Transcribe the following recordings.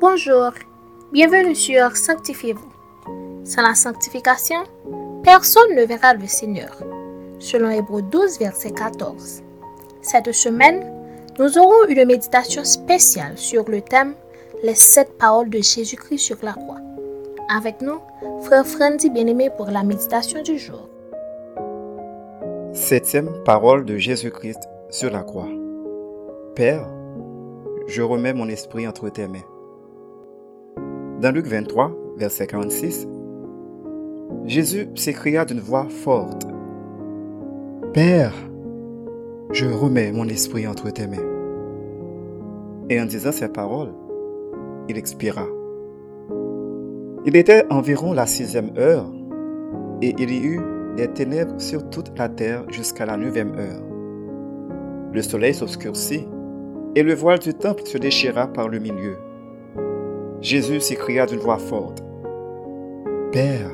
Bonjour, bienvenue sur Sanctifiez-vous. Sans la sanctification, personne ne verra le Seigneur. Selon Hébreu 12, verset 14. Cette semaine, nous aurons une méditation spéciale sur le thème Les sept paroles de Jésus-Christ sur la croix. Avec nous, frère Frandy bien-aimé pour la méditation du jour. Septième parole de Jésus-Christ sur la croix. Père, je remets mon esprit entre tes mains. Dans Luc 23, verset 46, Jésus s'écria d'une voix forte, Père, je remets mon esprit entre tes mains. Et en disant ces paroles, il expira. Il était environ la sixième heure, et il y eut des ténèbres sur toute la terre jusqu'à la neuvième heure. Le soleil s'obscurcit, et le voile du temple se déchira par le milieu. Jésus s'écria d'une voix forte, Père,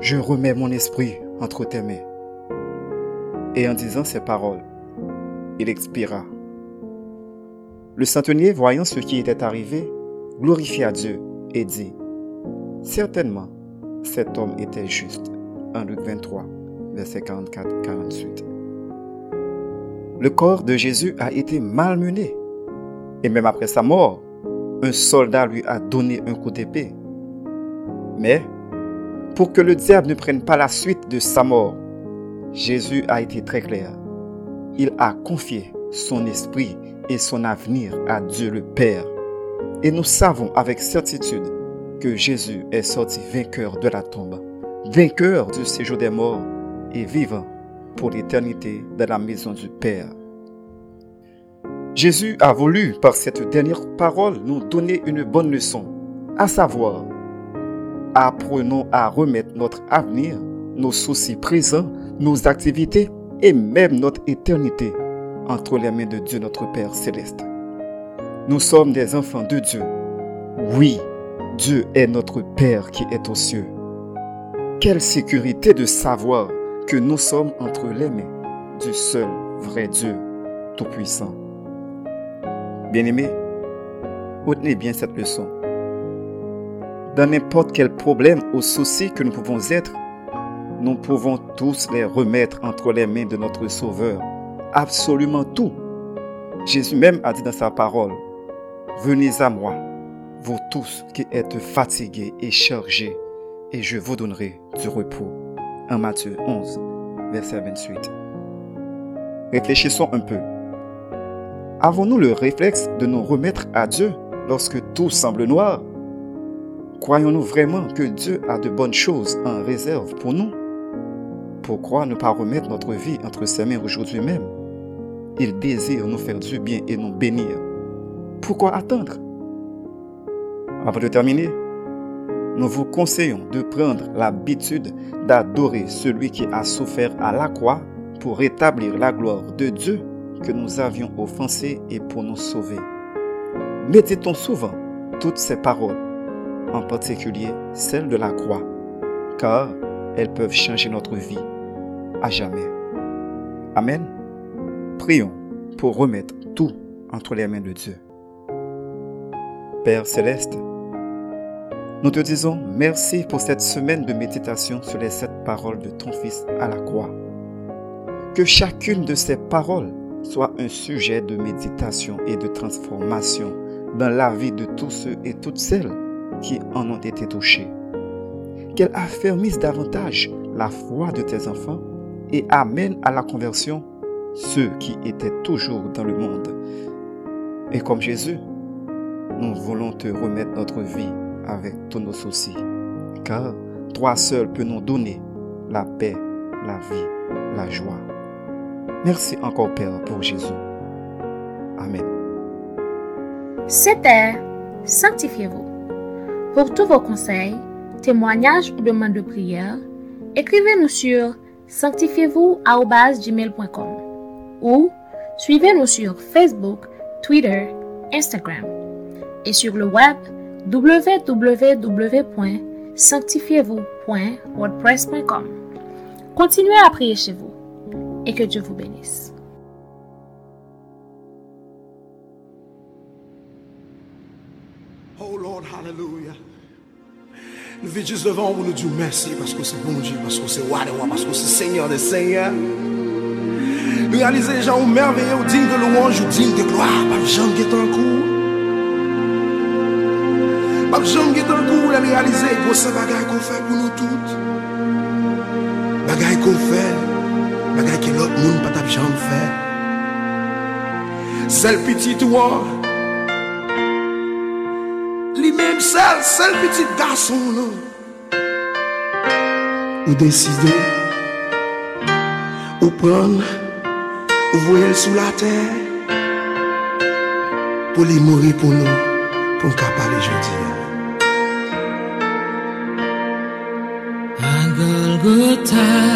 je remets mon esprit entre tes mains. Et en disant ces paroles, il expira. Le centenier, voyant ce qui était arrivé, glorifia Dieu et dit, Certainement, cet homme était juste. 1 Luc 23, verset 44-48. Le corps de Jésus a été malmené. Et même après sa mort, un soldat lui a donné un coup d'épée. Mais, pour que le diable ne prenne pas la suite de sa mort, Jésus a été très clair. Il a confié son esprit et son avenir à Dieu le Père. Et nous savons avec certitude que Jésus est sorti vainqueur de la tombe, vainqueur du séjour des morts et vivant pour l'éternité dans la maison du Père. Jésus a voulu, par cette dernière parole, nous donner une bonne leçon, à savoir, apprenons à remettre notre avenir, nos soucis présents, nos activités et même notre éternité entre les mains de Dieu notre Père céleste. Nous sommes des enfants de Dieu. Oui, Dieu est notre Père qui est aux cieux. Quelle sécurité de savoir que nous sommes entre les mains du seul vrai Dieu Tout-Puissant. Bien-aimés, retenez bien cette leçon. Dans n'importe quel problème ou souci que nous pouvons être, nous pouvons tous les remettre entre les mains de notre Sauveur. Absolument tout. Jésus même a dit dans sa parole, Venez à moi, vous tous qui êtes fatigués et chargés, et je vous donnerai du repos en Matthieu 11, verset 28. Réfléchissons un peu. Avons-nous le réflexe de nous remettre à Dieu lorsque tout semble noir? Croyons-nous vraiment que Dieu a de bonnes choses en réserve pour nous? Pourquoi ne pas remettre notre vie entre ses mains aujourd'hui même? Il désire nous faire du bien et nous bénir. Pourquoi attendre? Avant de terminer, nous vous conseillons de prendre l'habitude d'adorer celui qui a souffert à la croix pour rétablir la gloire de Dieu que nous avions offensé et pour nous sauver. Méditons souvent toutes ces paroles, en particulier celles de la croix, car elles peuvent changer notre vie à jamais. Amen. Prions pour remettre tout entre les mains de Dieu. Père céleste, nous te disons merci pour cette semaine de méditation sur les sept paroles de ton Fils à la croix. Que chacune de ces paroles soit un sujet de méditation et de transformation dans la vie de tous ceux et toutes celles qui en ont été touchés. Qu'elle affermisse davantage la foi de tes enfants et amène à la conversion ceux qui étaient toujours dans le monde. Et comme Jésus, nous voulons te remettre notre vie avec tous nos soucis. Car toi seul peux nous donner la paix, la vie, la joie. Merci encore Père pour Jésus. Amen. C'était Sanctifiez-vous. Pour tous vos conseils, témoignages ou demandes de prière, écrivez-nous sur sanctifiez-vous@gmail.com ou suivez-nous sur Facebook, Twitter, Instagram et sur le web www.sanctifiez-vous.wordpress.com. Continuez à prier chez vous et que Dieu vous bénisse. Oh Lord, hallelujah. Nous venons juste devant vous, nous disons merci parce que c'est bon Dieu, parce que c'est roi des rois, parce que c'est Seigneur des seigneurs. Nous réalisons les gens merveilleux, dignes de louange, dignes de gloire. Pas Jean qui est en cours. Pas Jean qui est en cours, les réaliser que c'est bagaille qu'on fait pour nous Bagay ke lot moun patap jom fè. Sel pitit wò Li mèm sel, sel pitit gason nou Ou deside Ou pran Ou voyel sou la tèr pou li mori pou nou, pou n kapa li jodi. A Golgotha